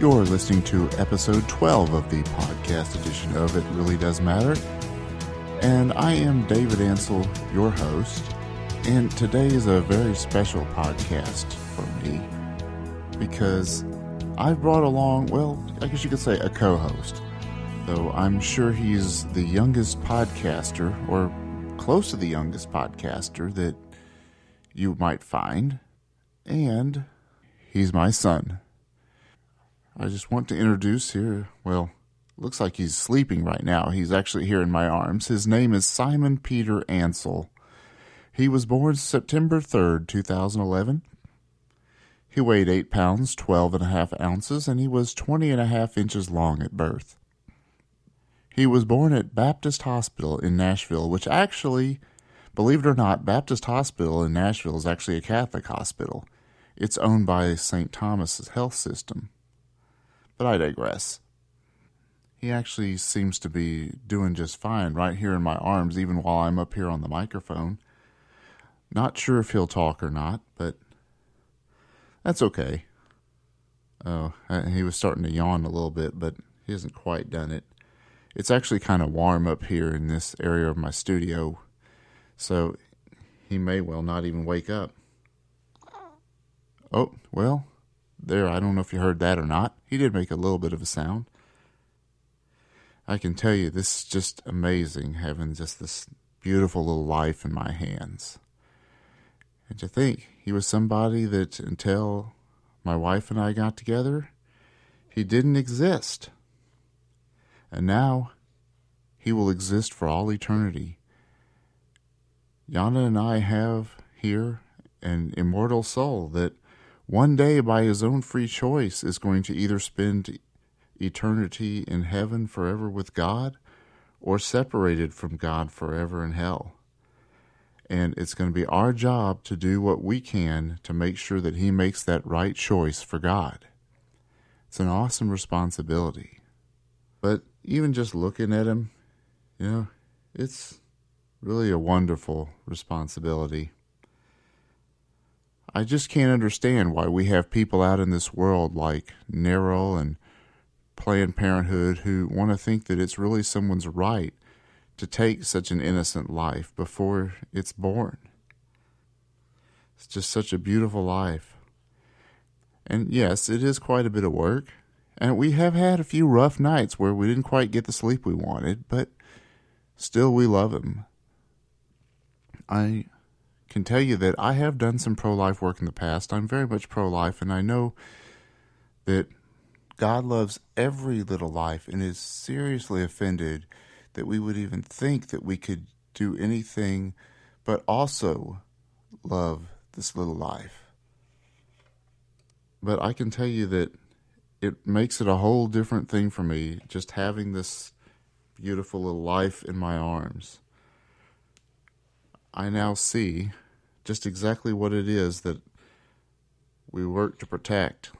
You're listening to episode 12 of the podcast edition of It Really Does Matter. And I am David Ancell, your host. And today is a very special podcast for me because I've brought along, well, I guess you could say a co host. Though I'm sure he's the youngest podcaster, or close to the youngest podcaster that you might find. And he's my son. I just want to introduce here, well, looks like he's sleeping right now. He's actually here in my arms. His name is Simon Peter Ancell. He was born September 3rd, 2011. He weighed 8 pounds, 12 and a half ounces, and he was 20 and a half inches long at birth. He was born at Baptist Hospital in Nashville, which actually, believe it or not, Baptist Hospital in Nashville is actually a Catholic hospital. It's owned by St. Thomas's Health System. But I digress. He actually seems to be doing just fine right here in my arms, even while I'm up here on the microphone. Not sure if he'll talk or not, but that's okay. Oh, uh, he was starting to yawn a little bit, but he hasn't quite done it. It's actually kind of warm up here in this area of my studio, so he may well not even wake up. Oh, well, there. I don't know if you heard that or not. He did make a little bit of a sound. I can tell you, this is just amazing having just this beautiful little life in my hands. And to think he was somebody that until my wife and I got together, he didn't exist. And now he will exist for all eternity. Yana and I have here an immortal soul that one day, by his own free choice, is going to either spend eternity in heaven forever with God or separated from God forever in hell. And it's going to be our job to do what we can to make sure that he makes that right choice for God. It's an awesome responsibility. But even just looking at him, you know, it's really a wonderful responsibility. I just can't understand why we have people out in this world like NARAL and Planned Parenthood who want to think that it's really someone's right to take such an innocent life before it's born. It's just such a beautiful life. And yes, it is quite a bit of work. And we have had a few rough nights where we didn't quite get the sleep we wanted, but still we love him. I can tell you that I have done some pro life work in the past. I'm very much pro life, and I know that God loves every little life and is seriously offended that we would even think that we could do anything but also love this little life. But I can tell you that it makes it a whole different thing for me just having this beautiful little life in my arms. I now see just exactly what it is that we work to protect.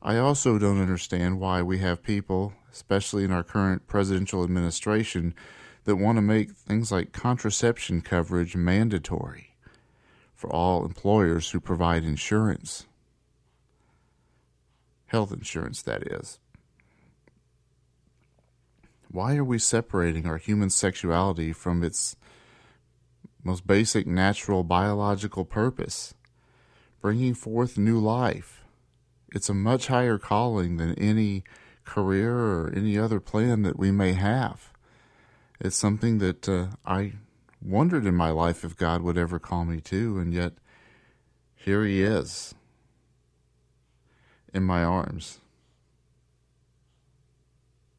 I also don't understand why we have people, especially in our current presidential administration, that want to make things like contraception coverage mandatory for all employers who provide insurance. Health insurance, that is. Why are we separating our human sexuality from its most basic natural biological purpose? Bringing forth new life. It's a much higher calling than any career or any other plan that we may have. It's something that uh, I wondered in my life if God would ever call me to, and yet here He is in my arms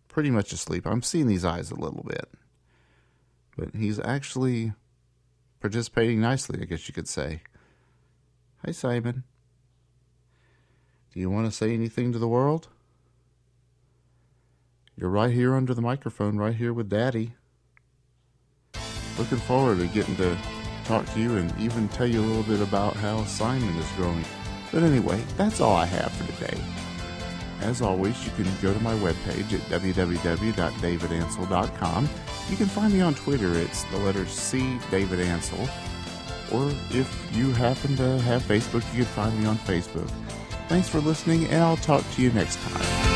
pretty much asleep. I'm seeing these eyes a little bit. But he's actually participating nicely, I guess you could say. Hi, Simon. Do you want to say anything to the world? You're right here under the microphone, right here with Daddy. Looking forward to getting to talk to you and even tell you a little bit about how Simon is growing. But anyway, that's all I have for today. As always, you can go to my webpage at www.davidancell.com. You can find me on Twitter. It's the letter C, David Ancell. Or if you happen to have Facebook, you can find me on Facebook. Thanks for listening, and I'll talk to you next time.